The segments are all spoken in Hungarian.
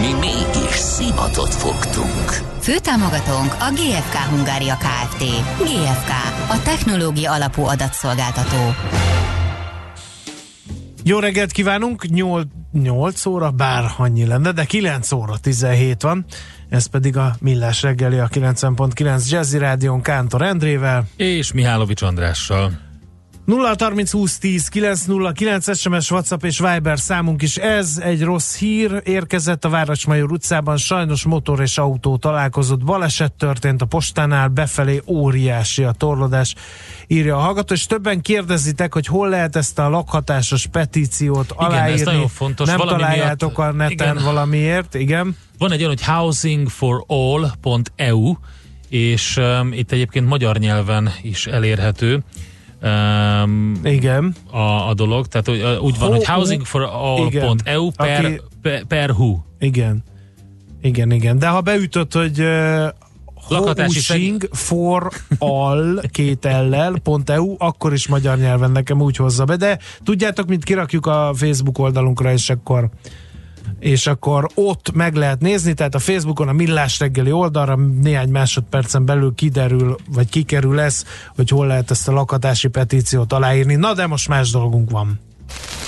Mi mégis szimatot fogtunk. Főtámogatónk a GFK Hungária Kft. GFK, a technológia alapú adatszolgáltató. Jó reggelt kívánunk, 8, 8 óra, bár annyi lenne, de 9 óra 17 van. Ez pedig a Millás reggeli a 90.9 Jazzy Rádion Kántor Endrével. És Mihálovics Andrással. 0 30 20 10 909 SMS, WhatsApp és Viber számunk is ez. Egy rossz hír érkezett a Városmajor utcában. Sajnos motor és autó találkozott. Baleset történt a postánál, befelé óriási a torlódás, írja a hallgató. És többen kérdezitek, hogy hol lehet ezt a lakhatásos petíciót Igen, aláírni. ez nagyon fontos. Nem Valami találjátok miatt- a neten Igen. valamiért. Igen. Van egy olyan, hogy housingforall.eu, és um, itt egyébként magyar nyelven is elérhető um, Igen. a, a dolog. Tehát úgy van, Ho- hogy housingforall.eu per, Aki- per, per who. Igen. Igen, igen. De ha beütött, hogy uh, housing for all két ellel, .eu, akkor is magyar nyelven nekem úgy hozza be, de tudjátok, mint kirakjuk a Facebook oldalunkra, és akkor és akkor ott meg lehet nézni, tehát a Facebookon a Millás reggeli oldalra néhány másodpercen belül kiderül, vagy kikerül lesz, hogy hol lehet ezt a lakhatási petíciót aláírni. Na, de most más dolgunk van.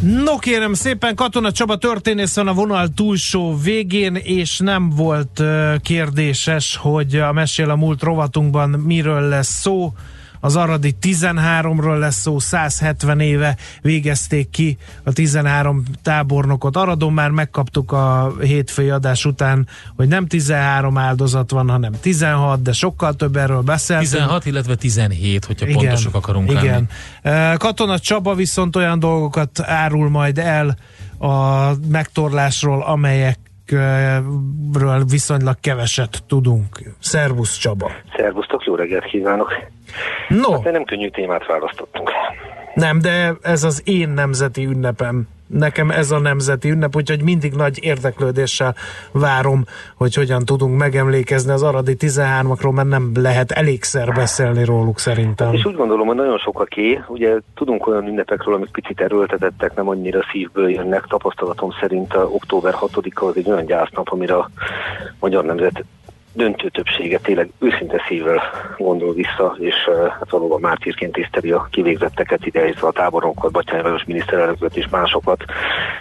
No kérem szépen, Katona Csaba történész van a vonal túlsó végén, és nem volt uh, kérdéses, hogy a Mesél a múlt rovatunkban miről lesz szó. Az Aradi 13-ról lesz szó, 170 éve végezték ki a 13 tábornokot. Aradon már megkaptuk a hétfői adás után, hogy nem 13 áldozat van, hanem 16, de sokkal több erről beszéltünk. 16, illetve 17, hogyha pontosok akarunk igen. lenni. Katona Csaba viszont olyan dolgokat árul majd el a megtorlásról, amelyekről viszonylag keveset tudunk. Szervusz Csaba! Szervusztok, jó reggelt kívánok! No, De nem könnyű témát választottunk. nem, de ez az én nemzeti ünnepem. Nekem ez a nemzeti ünnep, úgyhogy mindig nagy érdeklődéssel várom, hogy hogyan tudunk megemlékezni az aradi 13-akról, mert nem lehet elégszer beszélni róluk szerintem. És úgy gondolom, hogy nagyon sokaké, ugye tudunk olyan ünnepekről, amik picit erőltetettek, nem annyira szívből jönnek. Tapasztalatom szerint a október 6-a az egy olyan gyásznap, amire a magyar nemzet döntő többsége tényleg őszinte szívvel gondol vissza, és uh, hát valóban mártírként tiszteli a kivégzetteket, ideértve a táborokat, Batyányi Lajos miniszterelnököt és másokat,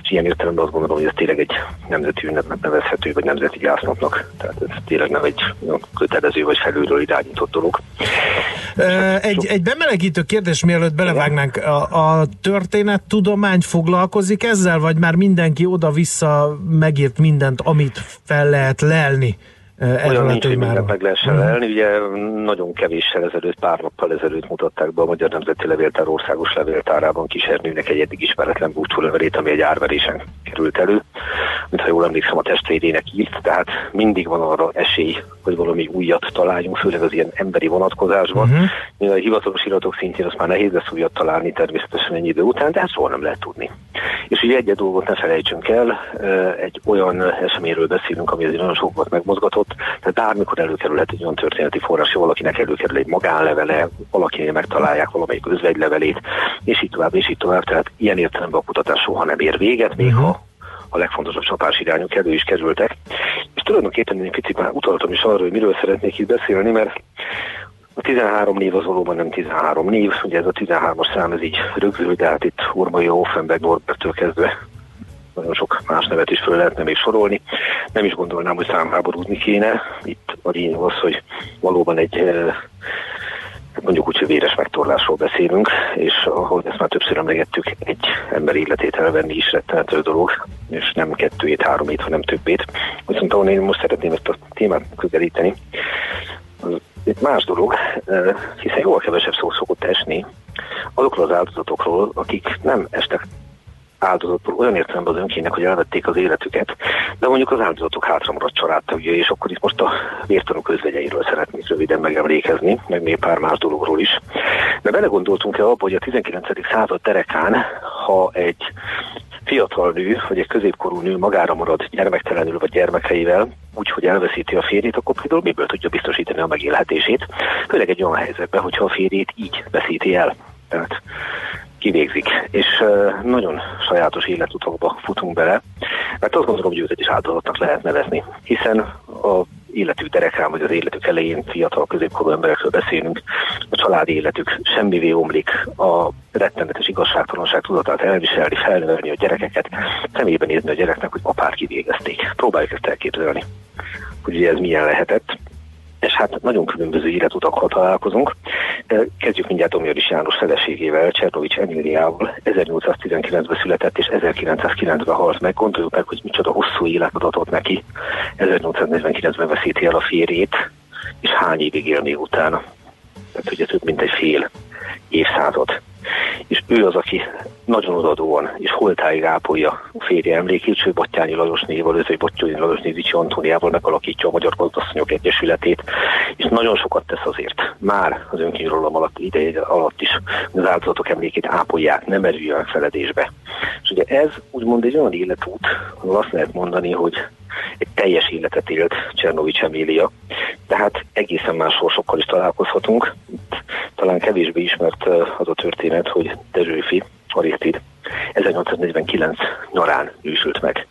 és ilyen értelemben azt gondolom, hogy ez tényleg egy nemzeti ünnepnek nevezhető, vagy nemzeti gyásznapnak. Tehát ez tényleg nem egy kötelező vagy felülről irányított dolog. Ö, Egy, egy bemelegítő kérdés, mielőtt belevágnánk. A, a történettudomány foglalkozik ezzel, vagy már mindenki oda-vissza megírt mindent, amit fel lehet lelni Olyan nincs, hogy mindent meg lehessen lelni. Ugye nagyon kevéssel ezelőtt, pár nappal ezelőtt mutatták be a Magyar Nemzeti Levéltár országos levéltárában Kisernőnek egy eddig ismeretlen búcsúlevelét, ami egy árverésen került elő. Mint ha jól emlékszem, a testvérének írt, tehát mindig van arra esély, hogy valami újat találjunk, főleg az ilyen emberi vonatkozásban. Mhm. Uh-huh. A hivatalos iratok szintjén azt már nehéz lesz újat találni természetesen ennyi idő után, de ezt soha nem lehet tudni. És ugye egy dolgot ne felejtsünk el, egy olyan eseményről beszélünk, ami azért nagyon sokat megmozgatott, tehát bármikor előkerülhet egy olyan történeti forrás, valakinek előkerül egy magánlevele, valakinél megtalálják valamelyik özvegylevelét, és így tovább, és így tovább. Tehát ilyen értelemben a kutatás soha nem ér véget, még ha a legfontosabb csapás irányok elő is kerültek. És tulajdonképpen én egy picit már utaltam is arra, hogy miről szeretnék itt beszélni, mert a 13 név az valóban nem 13 név, ugye ez a 13-as szám ez így rögzül, de hát itt Urmai, Offenberg, Norbertől kezdve nagyon sok más nevet is föl lehetne még sorolni. Nem is gondolnám, hogy számháborúzni kéne. Itt a lényeg az, hogy valóban egy eh, mondjuk úgy, hogy véres megtorlásról beszélünk, és ahogy ezt már többször emlegettük, egy ember életét elvenni is rettenető dolog, és nem kettőjét, háromét, hanem többét. Viszont ahol én most szeretném ezt a témát közelíteni, az egy más dolog, hiszen jóval kevesebb szó szokott esni azokról az áldozatokról, akik nem estek áldozatból olyan értelemben az önkének, hogy elvették az életüket, de mondjuk az áldozatok hátramaradt családtagja, és akkor itt most a vértanú közvegyeiről szeretnék röviden megemlékezni, meg még pár más dologról is. De belegondoltunk-e abba, hogy a 19. század terekán, ha egy fiatal nő, vagy egy középkorú nő magára marad gyermektelenül vagy gyermekeivel, úgy, hogy elveszíti a férjét, akkor például miből tudja biztosítani a megélhetését, főleg egy olyan helyzetben, hogyha a férjét így veszíti el. Tehát kivégzik. És nagyon sajátos életutakba futunk bele, mert azt gondolom, hogy őket is áldozatnak lehet nevezni, hiszen a életük derekán, vagy az életük elején fiatal középkorú emberekről beszélünk, a családi életük semmivé omlik, a rettenetes igazságtalanság tudatát elviselni, felnevelni a gyerekeket, szemébe nézni a gyereknek, hogy apát kivégezték. Próbáljuk ezt elképzelni, hogy ez milyen lehetett és hát nagyon különböző életutakkal találkozunk. Kezdjük mindjárt Omjöris János feleségével, Csernovics Emiliával, 1819-ben született és 1909-ben halt meg. Gondoljuk meg, hogy micsoda hosszú életet adott neki. 1849-ben veszíti el a férjét, és hány évig él még utána. Tehát ugye több mint egy fél évszázad és ő az, aki nagyon odadóan és holtáig ápolja a férje emlékét, ő Battyányi Lajos néval, ő Battyányi Lajos Vicsi Antóniával megalakítja a Magyar Gazdasszonyok Egyesületét, és nagyon sokat tesz azért. Már az önkényuralom alatt ideje alatt is az áldozatok emlékét ápolják, nem merüljön feledésbe. És ugye ez úgymond egy olyan életút, ahol azt lehet mondani, hogy egy teljes életet élt Csernovics Emília, tehát egészen más sorsokkal is találkozhatunk. Talán kevésbé ismert az a történet, hogy Dezsőfi, Aristid 1849 nyarán nősült meg.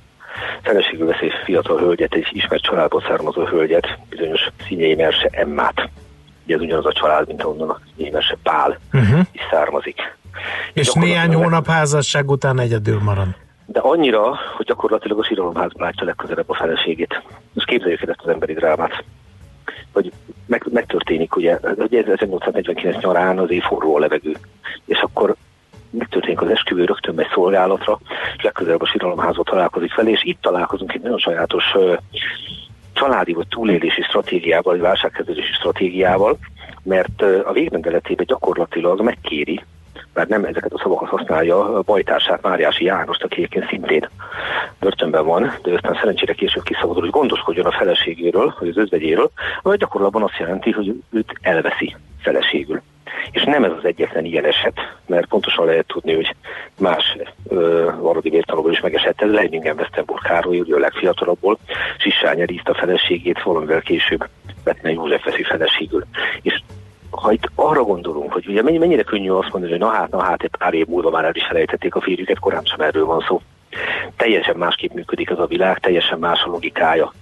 Feleségül vesz egy fiatal hölgyet, egy ismert családból származó hölgyet, bizonyos Színyei Merse Emmát. Ugye ez ugyanaz a család, mint onnan a Színyei Merse Pál uh-huh. is származik. És néhány hónap házasság után egyedül marad de annyira, hogy gyakorlatilag a síralomházban látja legközelebb a feleségét. Most képzeljük el ezt az emberi drámát. Hogy meg, megtörténik, ugye, ugye 1849 nyarán az év forró a levegő, és akkor megtörténik az esküvő, rögtön megy szolgálatra, és legközelebb a síralomházban találkozik fel, és itt találkozunk egy nagyon sajátos uh, családi vagy túlélési stratégiával, vagy válságkezelési stratégiával, mert uh, a végrendeletében gyakorlatilag megkéri mert nem ezeket a szavakat használja, bajtársát Máriási Jánost, aki egyébként szintén börtönben van, de aztán szerencsére később kiszabadul, hogy gondoskodjon a feleségéről, vagy az özvegyéről, vagy gyakorlatban azt jelenti, hogy őt elveszi feleségül. És nem ez az egyetlen ilyen eset, mert pontosan lehet tudni, hogy más valódi vértanúból is megesett ez, Leiningen Westerborg Károly, ugye a legfiatalabbból, Sissány Eriszt a feleségét, valamivel később Betne József veszi feleségül. És ha itt arra gondolunk, hogy ugye mennyire könnyű azt mondani, hogy na hát, na hát, egy pár év múlva már el is felejtették a férjüket, korán sem erről van szó. Teljesen másképp működik az a világ, teljesen más a logikája.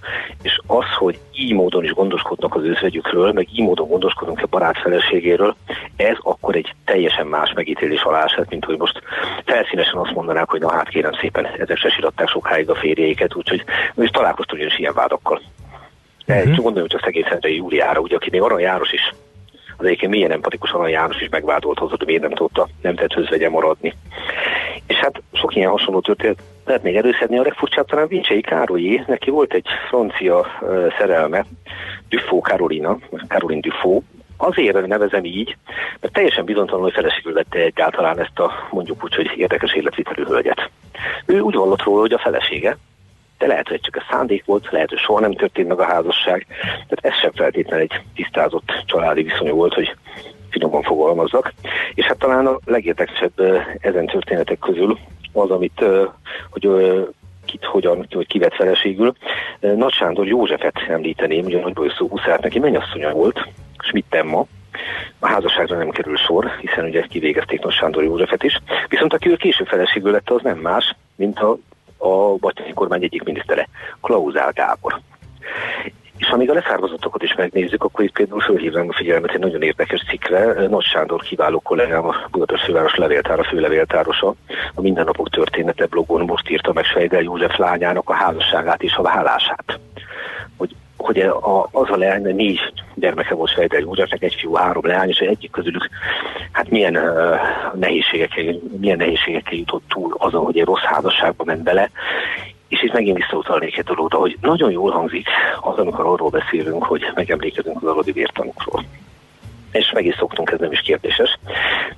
És az, hogy így módon is gondoskodnak az özvegyükről, meg így módon gondoskodunk a barát feleségéről, ez akkor egy teljesen más megítélés alá esett, mint hogy most felszínesen azt mondanák, hogy na hát kérem szépen, ezek se siratták sokáig a férjeiket, úgyhogy most találkoztunk is ilyen vádakkal. Uh-huh. Csak szegény Szentei Júliára, ugye, aki még Arany János is az egyébként milyen empatikusan a János is megvádolt hozzá, hogy miért nem tudta nemzethez vegye maradni. És hát sok ilyen hasonló történet lehet még előszedni, a legfurcsább talán Vincsei Károlyi, neki volt egy francia szerelme, Dufo Karolina, Caroline Dufo, azért nevezem így, mert teljesen bizonytalan, hogy feleségül vette egyáltalán ezt a mondjuk úgy, hogy érdekes életvitelű hölgyet. Ő úgy vallott róla, hogy a felesége, de lehet, hogy csak a szándék volt, lehet, hogy soha nem történt meg a házasság, tehát ez sem feltétlenül egy tisztázott családi viszony volt, hogy finoman fogalmazzak. És hát talán a legérdekesebb ezen történetek közül az, amit, hogy kit hogyan, hogy kivet feleségül. Nagy Sándor Józsefet említeném, ugye nagyból szó huszát neki mennyasszonya volt, Schmidt Emma, a házasságra nem kerül sor, hiszen ugye kivégezték Nagy Sándor Józsefet is. Viszont aki ő később feleségül lett, az nem más, mint a a Batyányi kormány egyik minisztere, Klauzál Gábor. És amíg a leszármazottokat is megnézzük, akkor itt például fölhívnám a figyelmet egy nagyon érdekes cikkre. Nagy Sándor kiváló kollégám, a Budapest főváros levéltára főlevéltárosa, a Mindennapok története blogon most írta meg Svejdel József lányának a házasságát és a vállását. Hogy, hogy a, az a leány négy gyermeke volt Sejder Józsefnek, egy fiú, három leány, és egyik közülük hát milyen uh, nehézségekkel, milyen nehézségekkel jutott túl azon, hogy egy rossz házasságba ment bele, és itt megint visszautalnék egy dologra, hogy nagyon jól hangzik az, amikor arról beszélünk, hogy megemlékezünk az aladi vértanukról és meg is szoktunk, ez nem is kérdéses.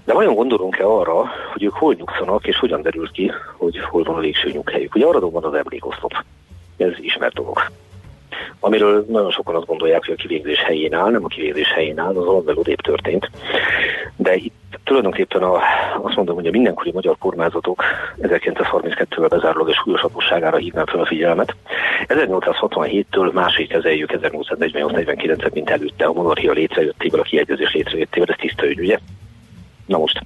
De vajon gondolunk-e arra, hogy ők hol nyugszanak, és hogyan derül ki, hogy hol van a végső nyughelyük? Ugye arra van az emlékoszlop. Ez ismert dolog. Amiről nagyon sokan azt gondolják, hogy a kivégzés helyén áll, nem a kivégzés helyén áll, az alapból odébb történt. De itt tulajdonképpen a, azt mondom, hogy a mindenkori magyar kormányzatok 1932-ben bezárólag és súlyosabbosságára hívnám fel a figyelmet. 1867-től másik kezeljük 1848-49-et, mint előtte a monarchia létrejöttével, a kiegyezés létrejöttével, ez tiszta ügy, ugye? Na most,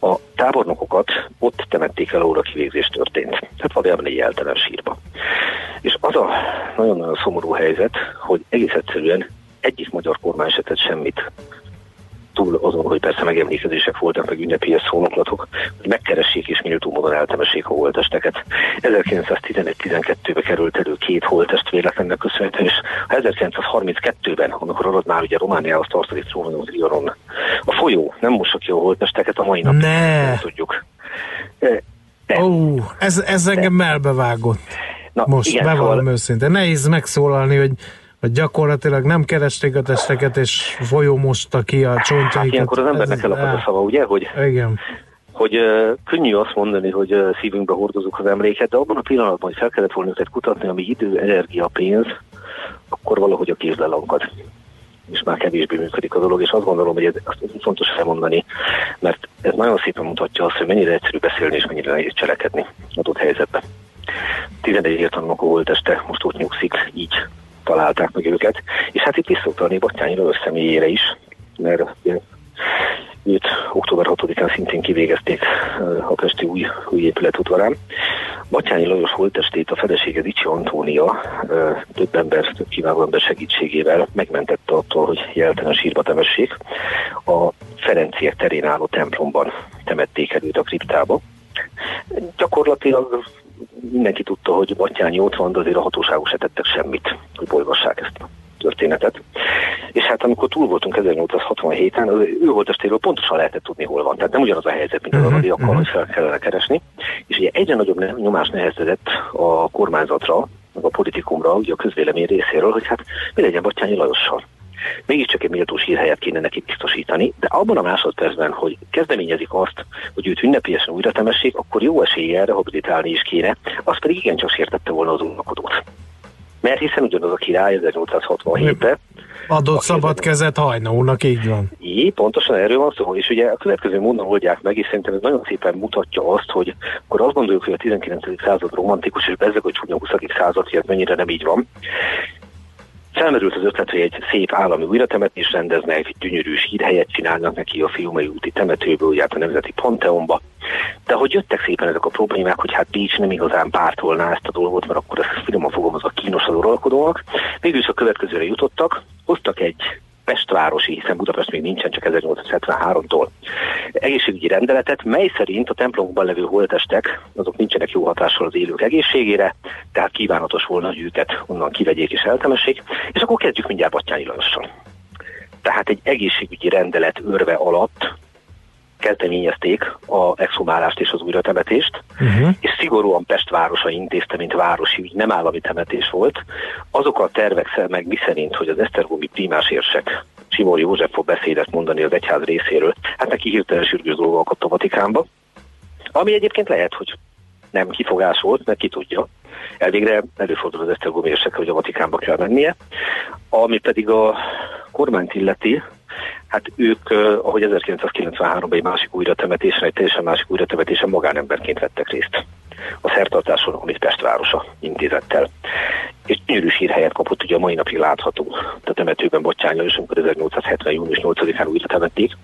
a tábornokokat ott temették el, ahol a kivégzés történt. Tehát valójában egy jeltelen sírba. És az a nagyon-nagyon szomorú helyzet, hogy egész egyszerűen egyik magyar kormány se tett semmit túl azon, hogy persze megemlékezések voltak, meg ünnepies szónoklatok, hogy megkeressék és minél túl módon eltemessék a holtesteket. 1911-12-ben került elő két holtest véletlennek köszönhetően, és 1932-ben, amikor arad már ugye Romániához tartozik trónon Rionon, a folyó nem mossa ki a holtesteket, a mai napig nem tudjuk. Ó, oh, ez, ez engem melbevágott. Na, Most igen, bevallom szóval... őszintén. Nehéz megszólalni, hogy hogy gyakorlatilag nem keresték a testeket, és folyó mosta ki a csontjaikat. Hát ilyenkor az embernek elakad a szava, ugye? Hogy, Igen. Hogy uh, könnyű azt mondani, hogy uh, szívünkbe hordozunk az emléket, de abban a pillanatban, hogy fel kellett volna őket kutatni, ami idő, energia, pénz, akkor valahogy a kéz lelankad és már kevésbé működik a dolog, és azt gondolom, hogy ez, azt fontos elmondani, mert ez nagyon szépen mutatja azt, hogy mennyire egyszerű beszélni, és mennyire nehéz cselekedni adott helyzetben. 11 értanulnak a holteste, most ott nyugszik, így találták meg őket. És hát itt visszautalni Batyányi Lajos személyére is, mert őt október 6-án szintén kivégezték a Pesti új, új épület udvarán. Batyányi Lajos holttestét a felesége Dicsi Antónia több ember, több kiváló ember segítségével megmentette attól, hogy jeltelen sírba temessék. A Ferenciek terén álló templomban temették el őt a kriptába. Gyakorlatilag mindenki tudta, hogy Batyányi ott van, de azért a hatóságok se tettek semmit, hogy bolygassák ezt a történetet. És hát amikor túl voltunk 1867-en, az ő holtestéről pontosan lehetett tudni, hol van. Tehát nem ugyanaz a helyzet, mint az uh-huh, aradiakkal, uh-huh. hogy fel kellene keresni. És ugye egyre nagyobb nyomás nehezedett a kormányzatra, meg a politikumra, ugye a közvélemény részéről, hogy hát mi legyen Batyányi Lajossal mégiscsak egy méltós hírhelyet kéne neki biztosítani, de abban a másodpercben, hogy kezdeményezik azt, hogy őt ünnepélyesen újra temessék, akkor jó eséllyel rehabilitálni is kéne, az pedig igencsak sértette volna az unalkodót. Mert hiszen ugyanaz a király 1867-ben adott szabad kezet hajnónak, így van. Így, pontosan erről van szó, és ugye a következő módon oldják meg, és szerintem ez nagyon szépen mutatja azt, hogy akkor azt gondoljuk, hogy a 19. század romantikus, és bezzeg, hogy a 20. század, hogy ez mennyire nem így van. Felmerült az ötlet, hogy egy szép állami újratemetés rendeznek, gyönyörű hírhelyet csinálnak neki a Fiumai úti temetőből, ugye a Nemzeti Panteonba. De hogy jöttek szépen ezek a problémák, hogy hát Bécs nem igazán pártolná ezt a dolgot, mert akkor ez finoman fogalmazva kínos az uralkodónak, mégis a következőre jutottak, hoztak egy Pestvárosi, hiszen Budapest még nincsen, csak 1873-tól egészségügyi rendeletet, mely szerint a templomokban levő holtestek, azok nincsenek jó hatással az élők egészségére, tehát kívánatos volna, hogy őket onnan kivegyék és eltemessék, és akkor kezdjük mindjárt Battyányi Lajossal. Tehát egy egészségügyi rendelet örve alatt kezdeményezték a exhumálást és az újratemetést, uh-huh. és szigorúan Pest városa intézte, mint városi ügy, nem állami temetés volt. Azok a tervek meg mi szerint, hogy az Esztergomi érsek Simor József fog beszédet mondani az egyház részéről, hát neki hirtelen sürgős dolga akadt a Vatikánba, ami egyébként lehet, hogy nem kifogás volt, mert ki tudja. Elvégre előfordul az Esztergomi érsek, hogy a Vatikánba kell mennie. Ami pedig a kormányt illeti, Hát ők, ahogy 1993-ban egy másik újratemetésen, egy teljesen másik újratemetésen magánemberként vettek részt a szertartáson, amit Pest városa intézett el. És gyönyörű sírhelyet kapott, ugye a mai napig látható a temetőben Bottyánya, és amikor 1870. június 8-án újra temették.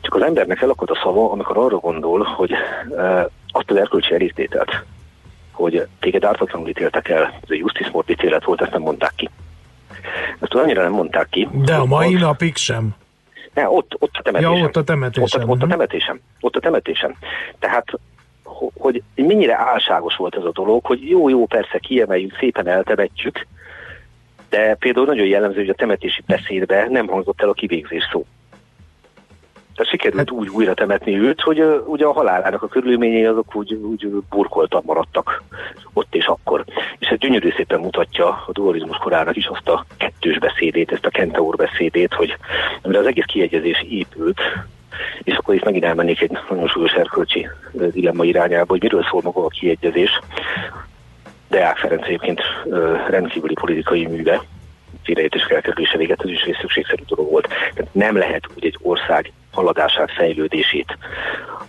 Csak az embernek elakad a szava, amikor arra gondol, hogy e, azt az erkölcsi elítételt, hogy téged ártatlanul ítéltek el, ez egy justice mort ítélet volt, ezt nem mondták ki. Ezt annyira nem mondták ki. De a mai napig sem. Ne, ott, ott a temetésem. Ja, ott a temetésem. Ott, ott a temetésem. Ott a temetésem. Tehát hogy mennyire álságos volt ez a dolog, hogy jó-jó, persze kiemeljük, szépen eltemetjük, De például nagyon jellemző, hogy a temetési beszédbe nem hangzott el a kivégzés szó. Tehát sikerült hát, úgy újra temetni őt, hogy uh, ugye a halálának a körülményei azok úgy, úgy burkoltan maradtak ott és akkor. És ez gyönyörű szépen mutatja a dualizmus korának is azt a kettős beszédét, ezt a kentaur beszédét, hogy amire az egész kiegyezés épült, és akkor itt megint elmennék egy nagyon súlyos erkölcsi dilemma irányába, hogy miről szól maga a kiegyezés. Deák Ferenc egyébként rendkívüli politikai műve, félreértés elkerülése véget, ez is egy szükségszerű dolog volt. Tehát nem lehet úgy egy ország haladását, fejlődését,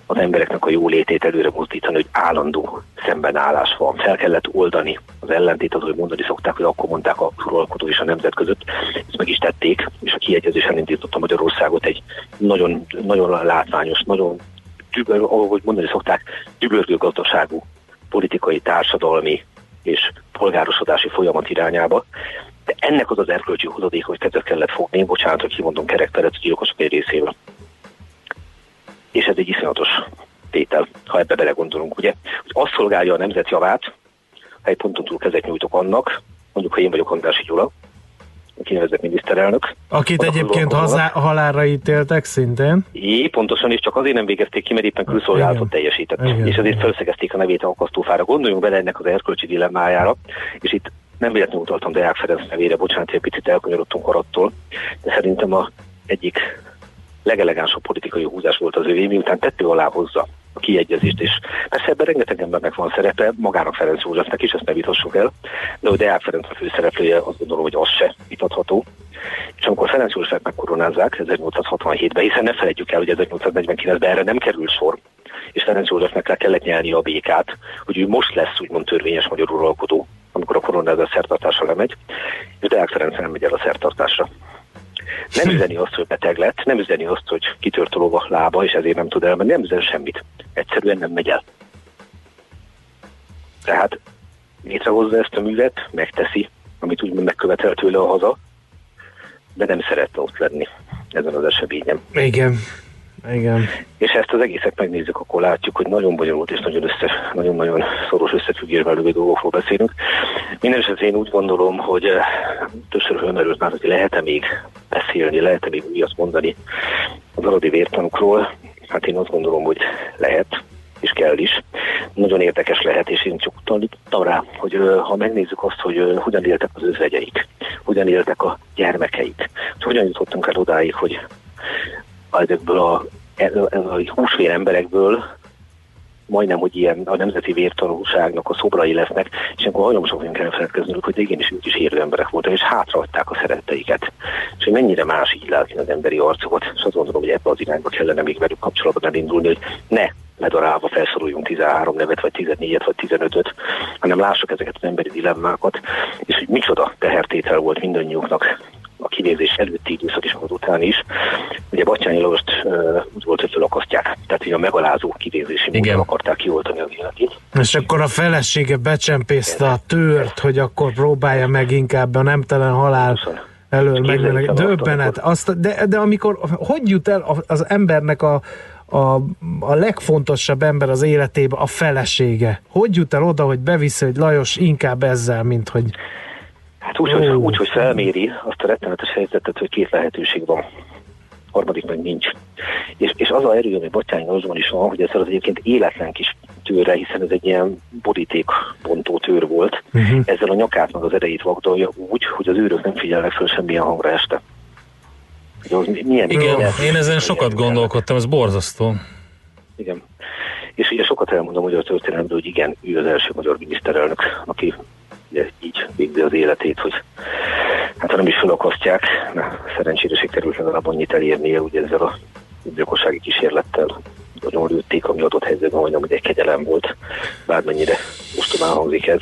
az embereknek a jólétét előre mozdítani, hogy állandó szembenállás van. Fel kellett oldani az ellentét, az, hogy mondani szokták, hogy akkor mondták a uralkodó és a nemzet között. Ezt meg is tették, és a kiegyezés elindította Magyarországot egy nagyon, nagyon látványos, nagyon, ahogy mondani szokták, dübörgő gazdaságú politikai, társadalmi és polgárosodási folyamat irányába. De ennek az az erkölcsi hozadék, hogy kezet kellett fogni, bocsánat, hogy kimondom kerekteret a gyilkosok egy részével és ez egy iszonyatos tétel, ha ebbe belegondolunk, ugye, hogy azt szolgálja a nemzet javát, ha egy ponton túl kezet nyújtok annak, mondjuk, ha én vagyok Andrási Gyula, kinevezett miniszterelnök. Akit egyébként hazá, halálra ítéltek szintén. É, pontosan, és csak azért nem végezték ki, mert éppen külszolgálatot teljesített. Igen. És ezért felszegezték a nevét a akasztófára. Gondoljunk bele ennek az erkölcsi dilemmájára, és itt nem véletlenül utaltam Deák Ferenc nevére, bocsánat, egy picit elkanyarodtunk arattól, de szerintem a egyik legelegánsabb politikai húzás volt az övé, miután tettő alá hozza a kiegyezést, és persze ebben rengeteg embernek van szerepe, magának Ferenc Józsefnek is, ezt ne vitassuk el, de hogy Deák Ferenc a főszereplője, azt gondolom, hogy az se vitatható. És amikor Ferenc Józsefet megkoronázzák 1867-ben, hiszen ne felejtjük el, hogy 1849-ben erre nem kerül sor, és Ferenc Józsefnek le kellett nyelni a békát, hogy ő most lesz úgymond törvényes magyar uralkodó, amikor a koronázás szertartásra lemegy, és Deák Ferenc nem megy el a szertartásra. Nem üzeni azt, hogy beteg lett, nem üzeni azt, hogy kitört a lába, és ezért nem tud elmenni, nem üzen semmit. Egyszerűen nem megy el. Tehát létrehozza ezt a művet, megteszi, amit úgy megkövetel tőle a haza, de nem szerette ott lenni ezen az eseményen. Igen. Igen. És ezt az egészet megnézzük, akkor látjuk, hogy nagyon bonyolult és nagyon össze, nagyon-nagyon szoros összefüggésben lévő dolgokról beszélünk. Minden esetre én úgy gondolom, hogy eh, többször fölmerült már, hogy lehet-e még beszélni, lehet-e még újat mondani az aradi vértanukról. Hát én azt gondolom, hogy lehet, és kell is. Nagyon érdekes lehet, és én csak utalítottam rá, hogy eh, ha megnézzük azt, hogy eh, hogyan éltek az özvegyeik, hogyan éltek a gyermekeik, hogy hogyan jutottunk el odáig, hogy ezekből a, a húsvér emberekből majdnem, hogy ilyen a nemzeti vértanúságnak a szobrai lesznek, és akkor hajlamosak vagyunk elfeledkeznünk, hogy igenis ők is érő emberek voltak, és hátraadták a szeretteiket. És hogy mennyire más így látni az emberi arcokat, és azt gondolom, hogy ebbe az irányba kellene még velük kapcsolatban elindulni, hogy ne ledarálva felsoroljunk 13 nevet, vagy 14-et, vagy 15-öt, hanem lássuk ezeket az emberi dilemmákat, és hogy micsoda tehertétel volt mindannyiuknak a kinézés előtti időszak és az után is. Ugye Batyányi Lajost úgy volt, hogy felakasztják, tehát hogy a megalázó kinézési módon akarták kioltani az életét. És akkor a felesége becsempészte a tőrt, hogy akkor próbálja meg inkább a nemtelen halál elől megmenni. Döbbenet. Azt, de, de amikor, hogy jut el az embernek a, a, a legfontosabb ember az életébe a felesége? Hogy jut el oda, hogy beviszi, hogy Lajos inkább ezzel, mint hogy Hát úgy, hogy, úgy, hogy felméri azt a rettenetes helyzetet, hogy két lehetőség van. Harmadik meg nincs. És, és az a erő, ami Batyányi azon is van, hogy ez az egyébként életlen kis tőre, hiszen ez egy ilyen borítékbontó tőr volt, uh-huh. ezzel a nyakát meg az erejét vagdolja úgy, hogy az őrök nem figyelnek föl semmilyen hangra este. az milyen Igen, milyen, én ezen sokat gondolkodtam, ez borzasztó. Igen. És ugye sokat elmondom hogy a történelemről, hogy igen, ő az első magyar miniszterelnök, aki ugye így végzi az életét, hogy hát ha nem is felakasztják, na, szerencsére sikerült legalább annyit elérnie, ugye ezzel a gyilkossági kísérlettel nagyon lőtték, ami adott helyzetben majdnem, egy kegyelem volt, bármennyire ostomán hangzik ez.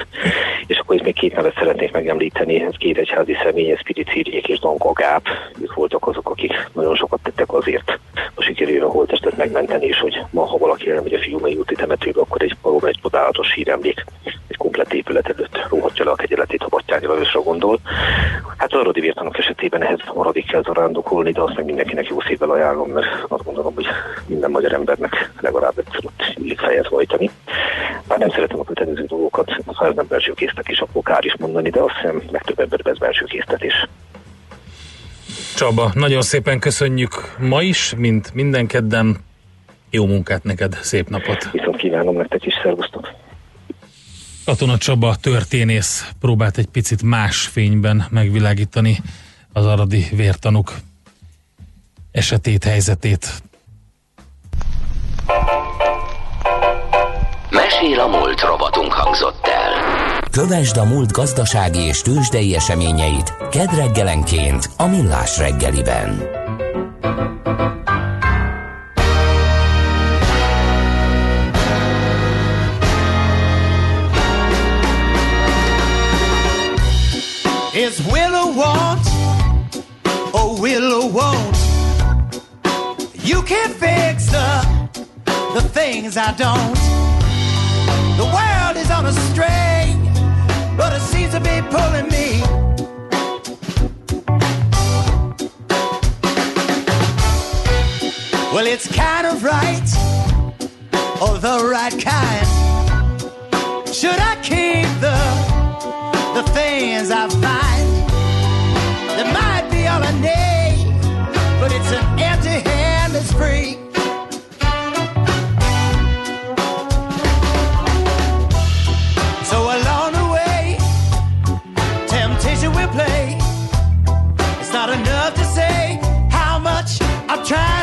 És akkor itt még két nevet szeretnék megemlíteni, ez két egyházi személy, ez Piricírjék és Danka Gáp, ők voltak azok, akik nagyon sokat tettek azért, a sikerüljön a holtestet megmenteni, és hogy ma, ha valaki elmegy a fiúmai úti temetőbe, akkor egy valóban egy csodálatos híremlék, egy komplet épület előtt róhatja a Battyányi Lajosra gondol. Hát Az aradi vértanok esetében ehhez maradik kell zarándokolni, de azt meg mindenkinek jó szívvel ajánlom, mert azt gondolom, hogy minden magyar embernek legalább egyszer ott illik fejet hajtani. Már nem szeretem a kötelező dolgokat, ha ez nem belső késztek is, akkor kár is mondani, de azt hiszem legtöbb emberben ez belső késztetés. Csaba, nagyon szépen köszönjük ma is, mint minden kedden. Jó munkát neked, szép napot! Viszont kívánom nektek is, szervusztok! Katona Csaba történész próbált egy picit más fényben megvilágítani az aradi vértanuk esetét, helyzetét. Mesél a múlt robotunk hangzott el. Kövesd a múlt gazdasági és tőzsdei eseményeit kedd reggelenként a Millás reggeliben. Is want or oh, Willow won't? You can't fix the the things I don't. The world is on a string, but it seems to be pulling me. Well, it's kind of right, or the right kind. Should I keep the the things I hand free. So along the way, temptation will play. It's not enough to say how much I've tried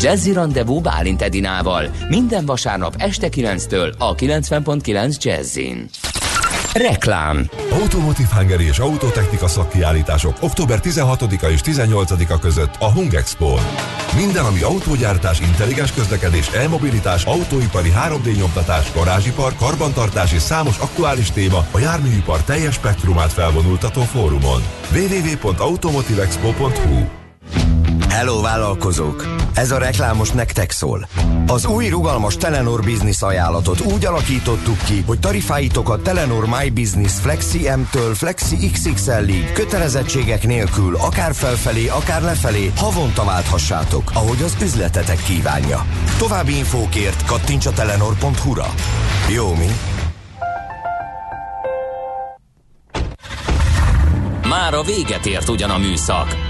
Jazzy Rendezvú Bálint Edinával minden vasárnap este 9-től a 90.9 Jazzin. Reklám Automotive Hungary és Autotechnika szakkiállítások október 16-a és 18-a között a Hung expo Minden, ami autógyártás, intelligens közlekedés, e-mobilitás, autóipari 3D nyomtatás, garázsipar, karbantartás és számos aktuális téma a járműipar teljes spektrumát felvonultató fórumon. www.automotivexpo.hu Hello vállalkozók! Ez a reklám most nektek szól. Az új rugalmas Telenor Business ajánlatot úgy alakítottuk ki, hogy tarifáitokat Telenor My Business Flexi M-től Flexi XXL-ig kötelezettségek nélkül akár felfelé, akár lefelé havonta válthassátok, ahogy az üzletetek kívánja. További infókért kattints a telenor.hu-ra. Jó mi? Már a véget ért ugyan a műszak,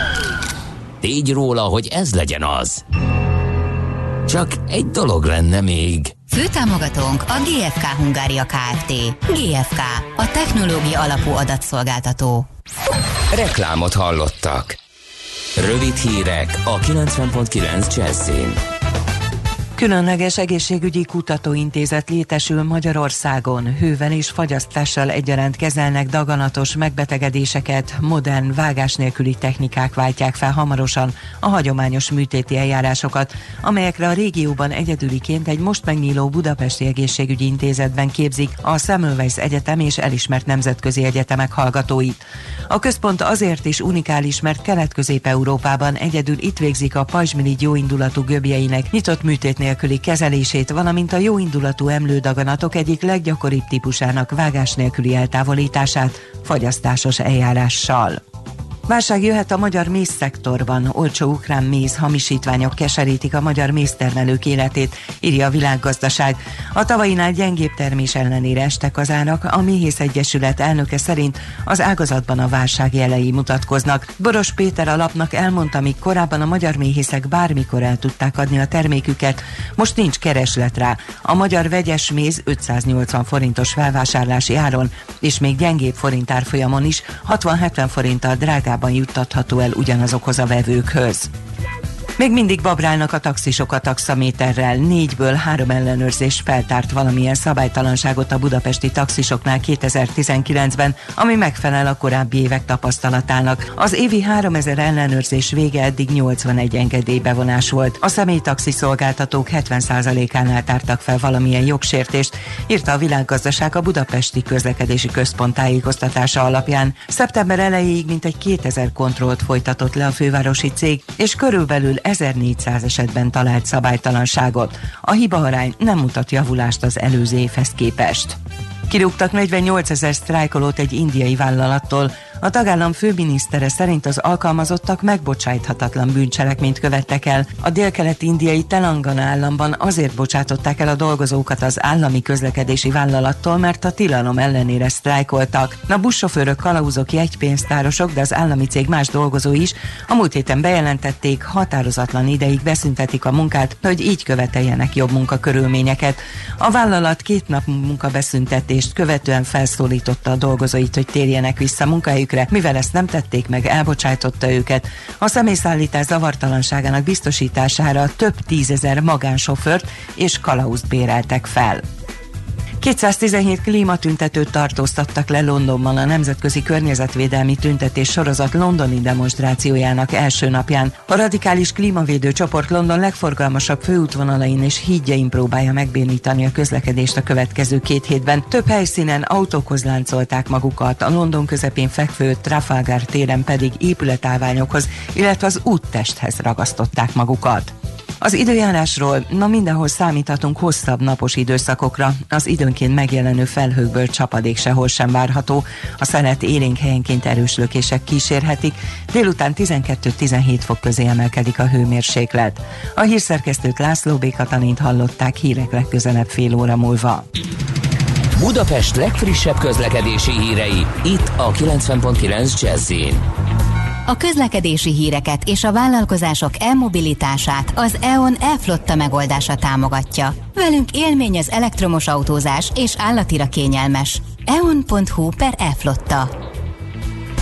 tégy róla, hogy ez legyen az. Csak egy dolog lenne még. Főtámogatónk a GFK Hungária Kft. GFK, a technológia alapú adatszolgáltató. Reklámot hallottak. Rövid hírek a 90.9 Jazzin. Különleges egészségügyi kutatóintézet létesül Magyarországon. Hővel és fagyasztással egyaránt kezelnek daganatos megbetegedéseket, modern vágás nélküli technikák váltják fel hamarosan a hagyományos műtéti eljárásokat, amelyekre a régióban egyedüliként egy most megnyíló Budapesti Egészségügyi Intézetben képzik a Semmelweis Egyetem és elismert nemzetközi egyetemek hallgatóit. A központ azért is unikális, mert Kelet-Közép-Európában egyedül itt végzik a pajzsmirigy jóindulatú göbjeinek nyitott műtétnél nélküli kezelését, valamint a jóindulatú emlődaganatok egyik leggyakoribb típusának vágás nélküli eltávolítását fagyasztásos eljárással. Válság jöhet a magyar mézszektorban. Olcsó ukrán méz hamisítványok keserítik a magyar méztermelők életét, írja a világgazdaság. A tavainál gyengébb termés ellenére estek az árak, a Méhész Egyesület elnöke szerint az ágazatban a válság jelei mutatkoznak. Boros Péter a lapnak elmondta, míg korábban a magyar méhészek bármikor el tudták adni a terméküket, most nincs kereslet rá. A magyar vegyes méz 580 forintos felvásárlási áron, és még gyengébb forintárfolyamon is 60-70 forinttal drágább drágában juttatható el ugyanazokhoz a vevőkhöz. Még mindig babrálnak a taxisok a taxaméterrel. Négyből három ellenőrzés feltárt valamilyen szabálytalanságot a budapesti taxisoknál 2019-ben, ami megfelel a korábbi évek tapasztalatának. Az évi 3000 ellenőrzés vége eddig 81 engedélybevonás volt. A személytaxi szolgáltatók 70%-ánál tártak fel valamilyen jogsértést, írta a világgazdaság a Budapesti Közlekedési Központ tájékoztatása alapján. Szeptember elejéig mintegy 2000 kontrollt folytatott le a fővárosi cég, és körülbelül 1400 esetben talált szabálytalanságot. A hibaarány nem mutat javulást az előző évhez képest. Kirúgtak 48 ezer sztrájkolót egy indiai vállalattól, a tagállam főminisztere szerint az alkalmazottak megbocsájthatatlan bűncselekményt követtek el. A délkelet-indiai Telangana államban azért bocsátották el a dolgozókat az állami közlekedési vállalattól, mert a tilalom ellenére sztrájkoltak. A buszsofőrök, kalauzok, jegypénztárosok, de az állami cég más dolgozói is a múlt héten bejelentették, határozatlan ideig beszüntetik a munkát, hogy így követeljenek jobb munkakörülményeket. A vállalat két nap munkabeszüntetést követően felszólította a dolgozóit, hogy térjenek vissza munkahelyük helyükre, mivel ezt nem tették meg, elbocsájtotta őket. A személyszállítás zavartalanságának biztosítására több tízezer magánsofőrt és kalauzt béreltek fel. 217 klímatüntetőt tartóztattak le Londonban a Nemzetközi Környezetvédelmi Tüntetés sorozat londoni demonstrációjának első napján. A radikális klímavédő csoport London legforgalmasabb főútvonalain és hídjain próbálja megbénítani a közlekedést a következő két hétben. Több helyszínen autókhoz láncolták magukat, a London közepén fekvő Trafalgar téren pedig épületállványokhoz, illetve az úttesthez ragasztották magukat. Az időjárásról ma mindenhol számíthatunk hosszabb napos időszakokra. Az időnként megjelenő felhőkből csapadék sehol sem várható. A szelet élénk helyenként erős lökések kísérhetik. Délután 12-17 fok közé emelkedik a hőmérséklet. A hírszerkesztőt László B. Katalint hallották hírek legközelebb fél óra múlva. Budapest legfrissebb közlekedési hírei itt a 90.9 jazz a közlekedési híreket és a vállalkozások e-mobilitását az EON e-flotta megoldása támogatja. Velünk élmény az elektromos autózás és állatira kényelmes. eon.hu per e-flotta.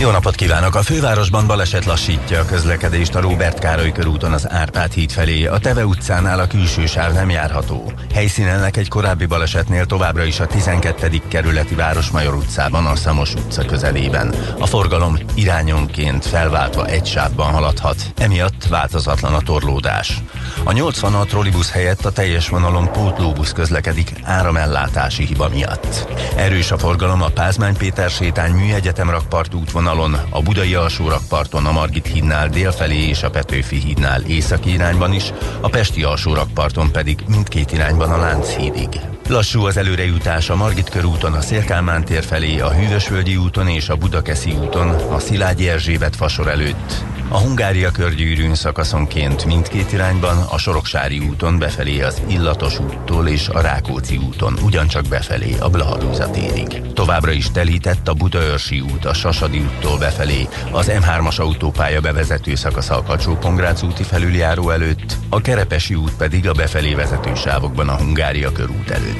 Jó napot kívánok! A fővárosban baleset lassítja a közlekedést a Róbert Károly körúton az Árpád híd felé. A Teve utcánál a külső sáv nem járható. Helyszínennek egy korábbi balesetnél továbbra is a 12. kerületi Városmajor utcában a Szamos utca közelében. A forgalom irányonként felváltva egy sávban haladhat. Emiatt változatlan a torlódás. A 86 trollibusz helyett a teljes vonalon pótlóbusz közlekedik áramellátási hiba miatt. Erős a forgalom a Pázmány Péter sétány műegyetem rakpart útvonal vonalon, a Budai alsórakparton a Margit hídnál délfelé és a Petőfi hídnál északi irányban is, a Pesti alsórakparton pedig mindkét irányban a Lánchídig. Lassú az előrejutás a Margit körúton, a Szélkálmán tér felé, a Hűvösvölgyi úton és a Budakeszi úton, a Szilágyi Erzsébet fasor előtt. A Hungária körgyűrűn szakaszonként mindkét irányban, a Soroksári úton befelé az Illatos úttól és a Rákóczi úton, ugyancsak befelé a Blahalúza térig. Továbbra is telített a Budaörsi út, a Sasadi úttól befelé, az M3-as autópálya bevezető szakasz a kacsó úti felüljáró előtt, a Kerepesi út pedig a befelé vezető sávokban a Hungária körút előtt.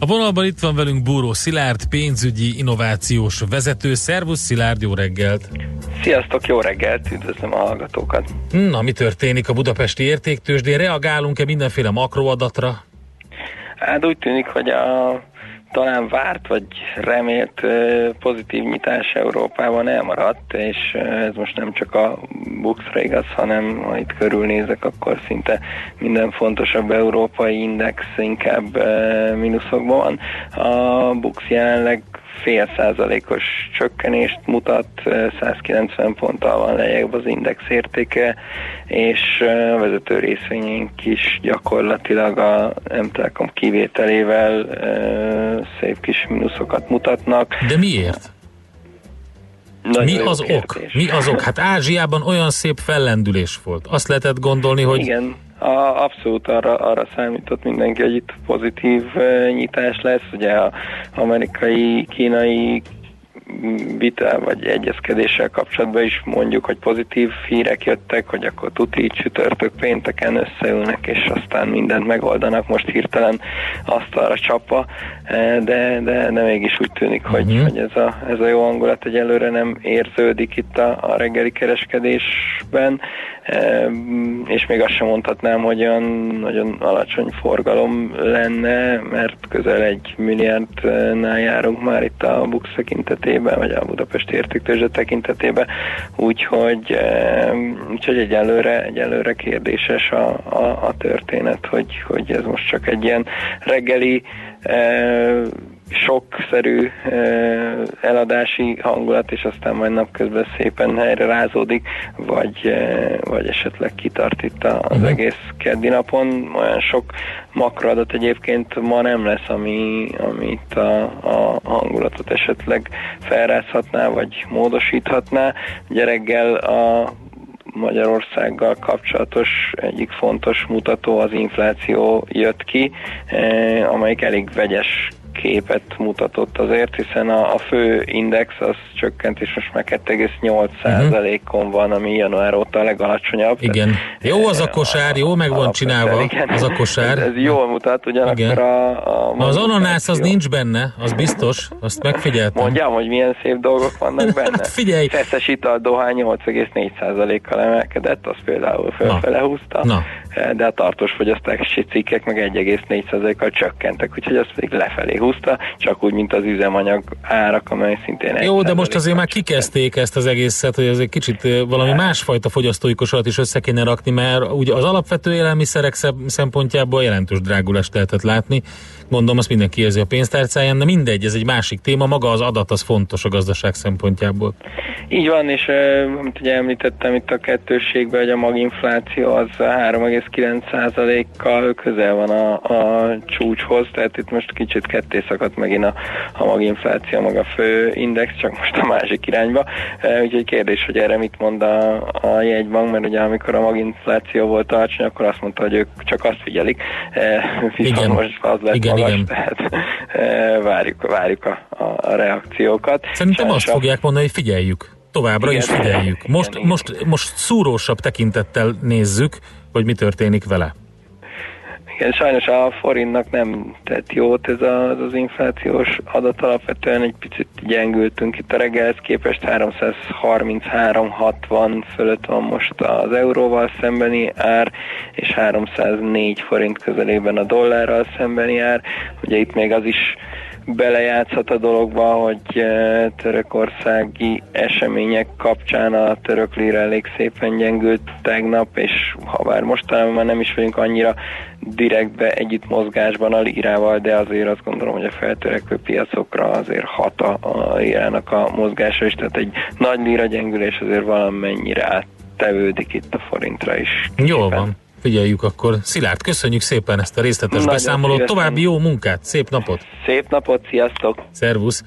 A vonalban itt van velünk Búró Szilárd, pénzügyi innovációs vezető. Szervusz Szilárd, jó reggelt! Sziasztok, jó reggelt, üdvözlöm a hallgatókat! Na, mi történik a budapesti értéktősdén? Reagálunk-e mindenféle makroadatra? Hát úgy tűnik, hogy a talán várt vagy remélt pozitív nyitás Európában elmaradt, és ez most nem csak a Buxra igaz, hanem ha itt körülnézek, akkor szinte minden fontosabb európai index inkább mínuszokban van. A Bux jelenleg fél százalékos csökkenést mutat, 190 ponttal van lejjebb az index értéke, és a vezető részvényünk is gyakorlatilag a M-Telekom kivételével szép kis mínuszokat mutatnak. De miért? Nagyon mi az kérdés. ok? Mi az ok? Hát Ázsiában olyan szép fellendülés volt. Azt lehetett gondolni, hogy... Igen, a, abszolút arra, arra számított mindenki, hogy itt pozitív nyitás lesz. Ugye a amerikai, kínai vita vagy egyezkedéssel kapcsolatban is mondjuk, hogy pozitív hírek jöttek, hogy akkor tuti csütörtök pénteken összeülnek, és aztán mindent megoldanak most hirtelen azt arra csapva, de, de, de mégis úgy tűnik, hogy, uh-huh. hogy ez, a, ez a jó hangulat egyelőre nem érződik itt a, a reggeli kereskedésben, és még azt sem mondhatnám, hogy olyan nagyon alacsony forgalom lenne, mert közel egy milliárdnál járunk már itt a Bux tekintetében vagy a Budapesti értéktőzsde tekintetében, úgyhogy, úgyhogy egyelőre, egyelőre kérdéses a, a, a történet, hogy, hogy ez most csak egy ilyen reggeli sokszerű eladási hangulat, és aztán majd napközben szépen helyre rázódik, vagy, vagy esetleg kitart itt az uh-huh. egész keddi napon. Olyan sok makroadat egyébként ma nem lesz, ami, ami itt a, a hangulatot esetleg felrázhatná, vagy módosíthatná. Ugye reggel a Magyarországgal kapcsolatos egyik fontos mutató az infláció jött ki, amelyik elég vegyes képet mutatott azért, hiszen a, a fő index az csökkent, és most már 2,8%-on uh-huh. van, ami január óta a legalacsonyabb. Igen. Jó az a kosár, jó meg van csinálva igen. az a kosár. Ez, ez jól mutat, ugyanakkor igen. a... a Na az ananász az nincs benne, az biztos, azt megfigyeltem. Mondjam, hogy milyen szép dolgok vannak benne. hát figyelj! Feszes ital dohány 8,4%-kal emelkedett, az például fölfele húzta. Na de a tartós fogyasztási cikkek meg 1,4%-kal csökkentek, úgyhogy azt pedig lefelé húzta, csak úgy, mint az üzemanyag árak, amely szintén Jó, de most azért már kikezdték ezt az egészet, hogy ez egy kicsit valami másfajta fogyasztói kosarat is össze kéne rakni, mert ugye az alapvető élelmiszerek szempontjából jelentős drágulást lehetett látni. Gondolom, azt mindenki érzi a pénztárcáján, de mindegy, ez egy másik téma, maga az adat az fontos a gazdaság szempontjából. Így van, és amit ugye említettem itt a kettőségben, hogy a maginfláció az 3,9%-kal közel van a, a csúcshoz, tehát itt most kicsit ketté szakadt megint a, a maginfláció, maga fő index, csak most a másik irányba. Úgyhogy kérdés, hogy erre mit mond a, a jegybank, mert ugye amikor a maginfláció volt alacsony, akkor azt mondta, hogy ők csak azt figyelik. Viszont igen. most az lett igen, magas, igen. tehát várjuk, várjuk a, a, a reakciókat. Szerintem Sajnos azt fogják mondani, hogy figyeljük. Továbbra igen, is figyeljük. Most, igen, most, most szúrósabb tekintettel nézzük, hogy mi történik vele. Igen, sajnos a forintnak nem tett jót ez az, az inflációs adat, alapvetően egy picit gyengültünk itt a reggelhez képest 333-60 fölött van most az euróval szembeni ár, és 304 forint közelében a dollárral szembeni ár. Ugye itt még az is belejátszhat a dologba, hogy eh, törökországi események kapcsán a török lira elég szépen gyengült tegnap, és ha bár mostanában már nem is vagyunk annyira direktbe együtt mozgásban a lírával, de azért azt gondolom, hogy a feltörekvő piacokra azért hat a, lírának a mozgása is, tehát egy nagy líra gyengülés azért valamennyire áttevődik itt a forintra is. Jó van. Figyeljük akkor. Szilárd, köszönjük szépen ezt a részletes Nagyon beszámolót. Szívesen. További jó munkát, szép napot! Szép napot, sziasztok! Szervusz!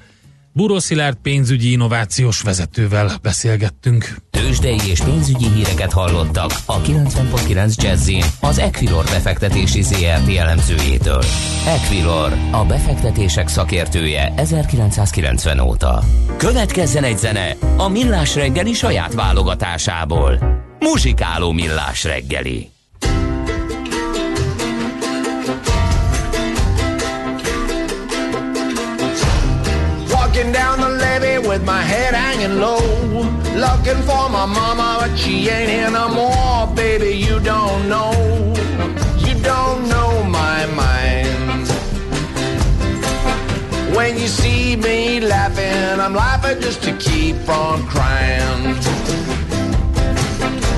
Buró Szilárd pénzügyi innovációs vezetővel beszélgettünk. Tőzsdei és pénzügyi híreket hallottak a 90.9 jazz az Equilor befektetési ZRT elemzőjétől. Equilor, a befektetések szakértője 1990 óta. Következzen egy zene a Millás reggeli saját válogatásából. Muzsikáló Millás reggeli. Walking down the levee with my head hanging low. Looking for my mama, but she ain't here no more. Baby, you don't know. You don't know my mind. When you see me laughing, I'm laughing just to keep from crying.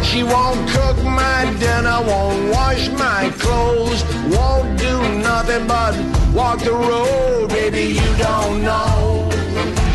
She won't cook my dinner, won't wash my clothes, won't do nothing but walk the road. Baby, you don't know,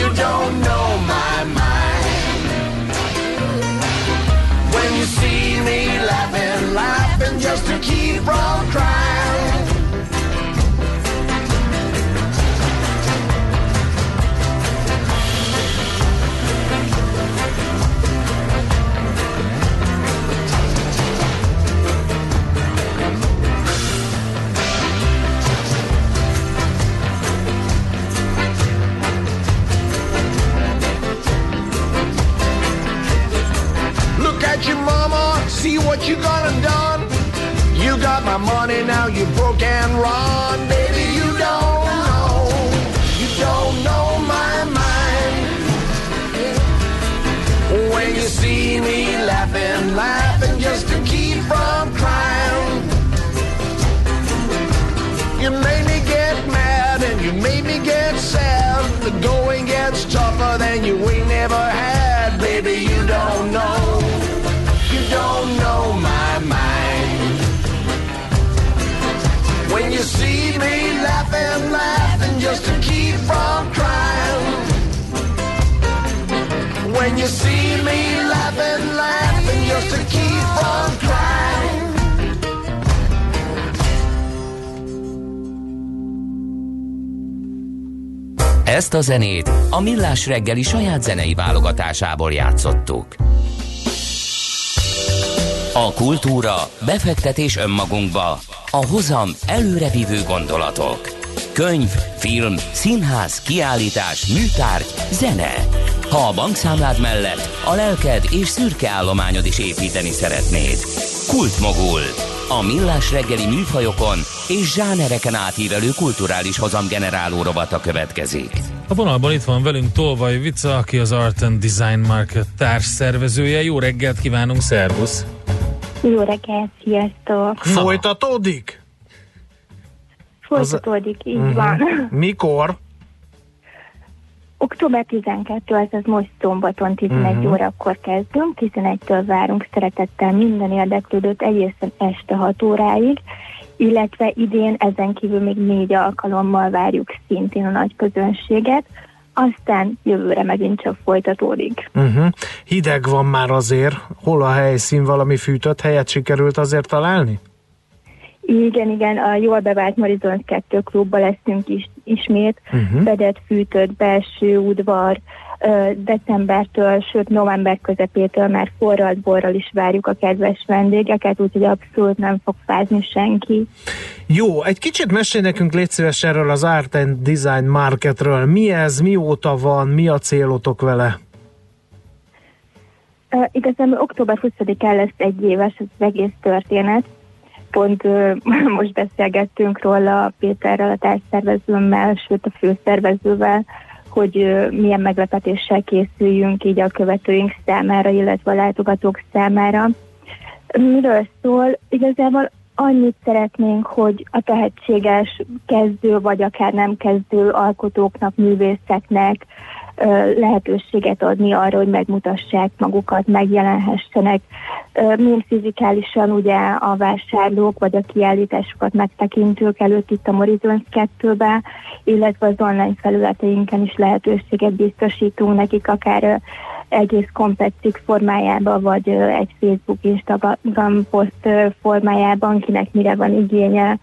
You don't know my mind. When you see me laughing, laughing just to keep from crying. What you gonna done. You got my money now, you broke and run, Ezt a zenét a Millás reggeli saját zenei válogatásából játszottuk. A kultúra, befektetés önmagunkba, a hozam előrevívő gondolatok. Könyv, film, színház, kiállítás, műtárgy, zene. Ha a bankszámlád mellett a lelked és szürke állományod is építeni szeretnéd. Kultmogul. A millás reggeli műfajokon és zsánereken átívelő kulturális hozamgeneráló rovata következik. A vonalban itt van velünk Tolvaj Vica, aki az Art and Design Market társszervezője. Jó reggelt kívánunk, szervusz! Jó reggelt, sziasztok! Folytatódik? Folytatódik, így Mhm. van. Mikor? Október 12, azaz most szombaton 11 Mhm. órakor kezdünk, 11-től várunk szeretettel minden érdeklődőt egészen este 6 óráig, illetve idén ezen kívül még négy alkalommal várjuk szintén a nagy közönséget, aztán jövőre megint csak folytatódik. Uh-huh. Hideg van már azért, hol a helyszín, valami fűtött helyet sikerült azért találni? Igen, igen, a jól bevált Marizon 2 klubba leszünk is, ismét, uh-huh. fedett, fűtött, belső udvar, decembertől, sőt november közepétől már forralt borral is várjuk a kedves vendégeket, úgyhogy abszolút nem fog fázni senki. Jó, egy kicsit mesélj nekünk légy szíves erről az Art and Design Marketről. Mi ez, mióta van, mi a célotok vele? Uh, igazából október 20-án lesz egy éves az egész történet. Pont most beszélgettünk róla Péterrel, a társszervezőmmel, sőt a főszervezővel, hogy milyen meglepetéssel készüljünk így a követőink számára, illetve a látogatók számára. Miről szól? Igazából annyit szeretnénk, hogy a tehetséges kezdő, vagy akár nem kezdő alkotóknak, művészeknek lehetőséget adni arra, hogy megmutassák magukat, megjelenhessenek, mind fizikálisan ugye a vásárlók vagy a kiállításokat megtekintők előtt itt a Morizons 2-be, illetve az online felületeinken is lehetőséget biztosítunk nekik, akár egész komplexik formájában, vagy egy Facebook, Instagram poszt formájában, kinek mire van igénye.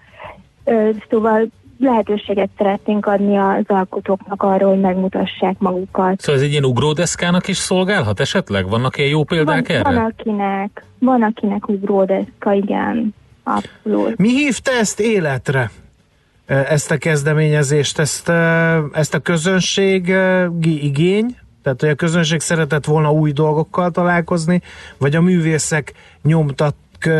Szóval lehetőséget szeretnénk adni az alkotóknak arról, hogy megmutassák magukat. Szóval ez egy ilyen ugródeszkának is szolgálhat esetleg? Vannak ilyen jó példák van, erre? Van akinek, van akinek ugródeszka, igen, abszolút. Mi hívta ezt életre? Ezt a kezdeményezést, ezt, ezt a közönség igény, tehát, hogy a közönség szeretett volna új dolgokkal találkozni, vagy a művészek nyomtat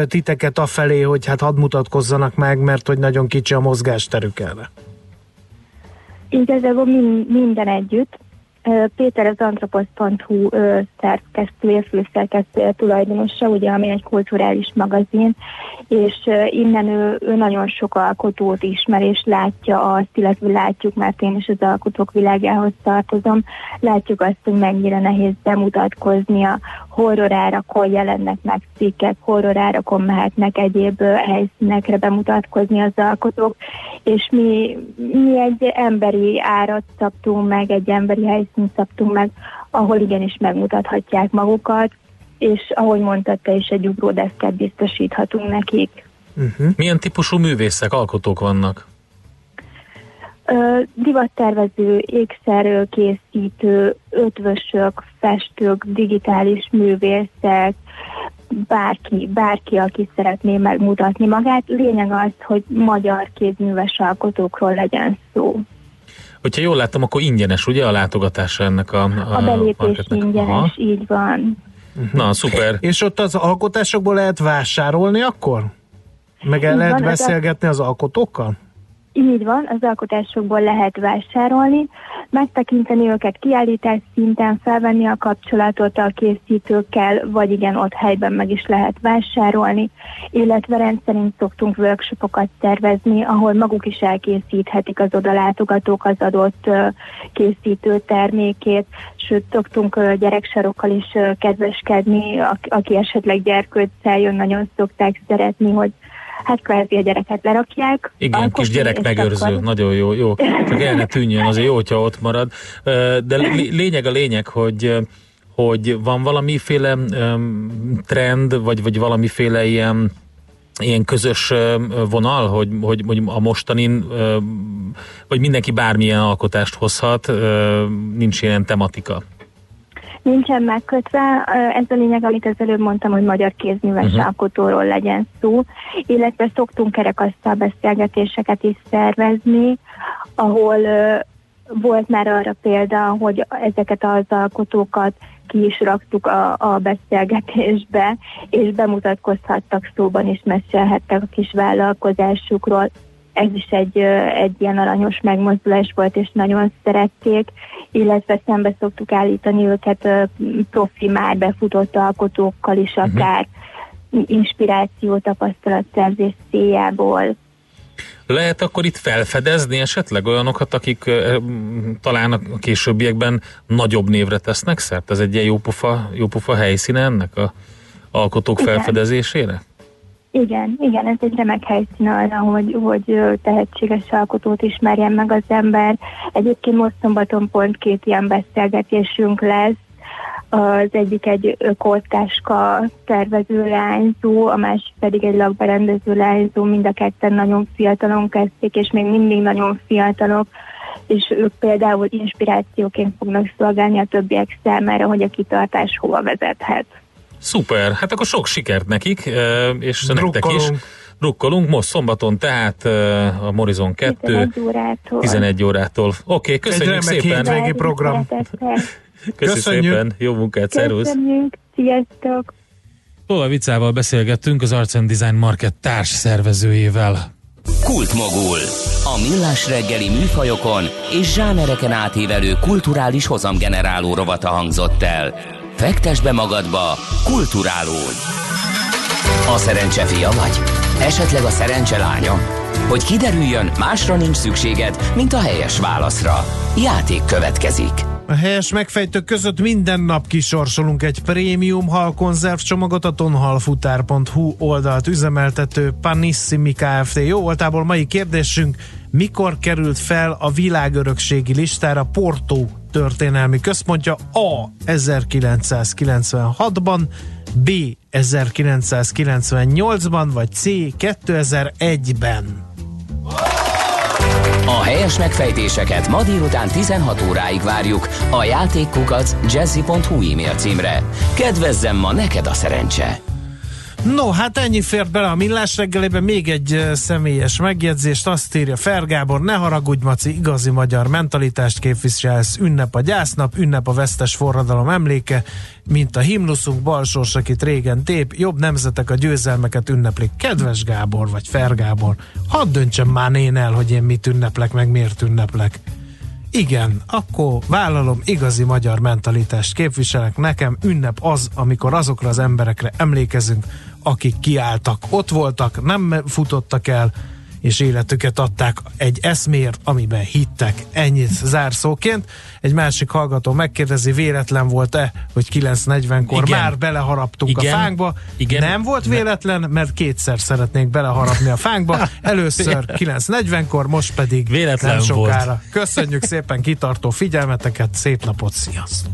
titeket afelé, hogy hát hadd mutatkozzanak meg, mert hogy nagyon kicsi a mozgásterük erre? Igazából minden együtt. Péter az antroposz.hu szerkesztője, főszerkesztője, tulajdonosa, ugye, ami egy kulturális magazin, és innen ő, ő nagyon sok alkotót ismer, és látja azt, illetve látjuk, mert én is az alkotók világához tartozom, látjuk azt, hogy mennyire nehéz bemutatkozni a horrorárakon jelennek meg cikkek, horrorárakon mehetnek egyéb helyszínekre bemutatkozni az alkotók, és mi, mi egy emberi árat szabtunk meg, egy emberi helyszínt szabtunk meg, ahol igenis megmutathatják magukat, és ahogy mondtad te is, egy ugródeszket biztosíthatunk nekik. Uh-huh. Milyen típusú művészek, alkotók vannak? divattervező, ékszerről készítő, ötvösök, festők, digitális művészek, bárki, bárki, aki szeretné megmutatni magát. Lényeg az, hogy magyar kézműves alkotókról legyen szó. Hogyha jól láttam, akkor ingyenes, ugye a látogatása ennek a A, a belépés ingyenes, Aha. így van. Na, szuper. És ott az alkotásokból lehet vásárolni akkor? Meg el lehet van, beszélgetni az alkotókkal? Így van, az alkotásokból lehet vásárolni, megtekinteni őket kiállítás szinten, felvenni a kapcsolatot a készítőkkel, vagy igen, ott helyben meg is lehet vásárolni, illetve rendszerint szoktunk workshopokat szervezni, ahol maguk is elkészíthetik az odalátogatók az adott készítő termékét, sőt, szoktunk gyereksarokkal is kedveskedni, aki esetleg gyerkőccel jön, nagyon szokták szeretni, hogy hát kvázi a gyereket lerakják. Igen, kis gyerek megőrző, akkor... nagyon jó, jó. Csak el ne tűnjön, azért jó, hogyha ott marad. De lényeg a lényeg, hogy hogy van valamiféle trend, vagy, vagy valamiféle ilyen ilyen közös vonal, hogy, hogy, hogy a mostanin, vagy mindenki bármilyen alkotást hozhat, nincs ilyen tematika nincsen megkötve. Ez a lényeg, amit az előbb mondtam, hogy magyar kézműves uh-huh. alkotóról legyen szó, illetve szoktunk kerekasztal beszélgetéseket is szervezni, ahol volt már arra példa, hogy ezeket az alkotókat ki is raktuk a, a beszélgetésbe, és bemutatkozhattak szóban is, mesélhettek a kis vállalkozásukról ez is egy, egy ilyen aranyos megmozdulás volt, és nagyon szerették, illetve szembe szoktuk állítani őket profi már befutott alkotókkal is, mhm. akár uh-huh. inspiráció, tapasztalatszerzés céljából. Lehet akkor itt felfedezni esetleg olyanokat, akik talán a későbbiekben nagyobb névre tesznek szert? Ez egy ilyen jópofa, jópofa helyszíne ennek a alkotók Igen. felfedezésére? Igen, igen, ez egy remek helyszín arra, hogy, hogy tehetséges alkotót ismerjen meg az ember. Egyébként most szombaton pont két ilyen beszélgetésünk lesz. Az egyik egy ökoltáska tervező lányzó, a másik pedig egy lakberendező lányzó, mind a ketten nagyon fiatalon kezdték, és még mindig nagyon fiatalok, és ők például inspirációként fognak szolgálni a többiek számára, hogy a kitartás hova vezethet. Szuper, hát akkor sok sikert nekik, és Drukkolunk. nektek is. Drukkolunk most szombaton, tehát a Morizon 2 11 órától. 11 órától. Oké, okay, köszönjük Egy szépen. Egy program. Köszönjük szépen, jó munkát, szervusz. Köszönjük, sziasztok. Tóla Vicával beszélgettünk az Arts and Design Market társ szervezőjével. Kultmogul. A millás reggeli műfajokon és zsánereken átívelő kulturális hozamgeneráló rovata hangzott el. Fektes be magadba, kulturálódj! A szerencse fia vagy? Esetleg a szerencse lánya? Hogy kiderüljön, másra nincs szükséged, mint a helyes válaszra. Játék következik. A helyes megfejtők között minden nap kisorsolunk egy prémium hal konzervcsomagot a tonhalfutár.hu oldalt üzemeltető Panissimi Kft. Jó voltából mai kérdésünk, mikor került fel a világörökségi listára Porto történelmi központja A. 1996-ban, B. 1998-ban, vagy C. 2001-ben. A helyes megfejtéseket ma délután 16 óráig várjuk a játékkukac jazzy.hu e-mail címre. Kedvezzem ma neked a szerencse! No, hát ennyi fért bele a millás reggelébe. Még egy személyes megjegyzést. Azt írja Fergábor, ne haragudj, Maci, igazi magyar mentalitást képviselsz. Ünnep a gyásznap, ünnep a vesztes forradalom emléke, mint a himnuszunk balsors, akit régen tép, jobb nemzetek a győzelmeket ünneplik. Kedves Gábor, vagy Fergábor, hadd döntsem már én el, hogy én mit ünneplek, meg miért ünneplek. Igen, akkor vállalom, igazi magyar mentalitást képviselek. Nekem ünnep az, amikor azokra az emberekre emlékezünk, akik kiálltak, ott voltak, nem futottak el, és életüket adták egy eszmért, amiben hittek. Ennyit zárszóként. Egy másik hallgató megkérdezi, véletlen volt-e, hogy 9.40-kor Igen. már beleharaptunk Igen. a fánkba. Igen. Nem volt véletlen, mert kétszer szeretnénk beleharapni a fánkba. Először 9.40-kor, most pedig véletlen nem sokára. Volt. Köszönjük szépen kitartó figyelmeteket, szép napot, sziasztok!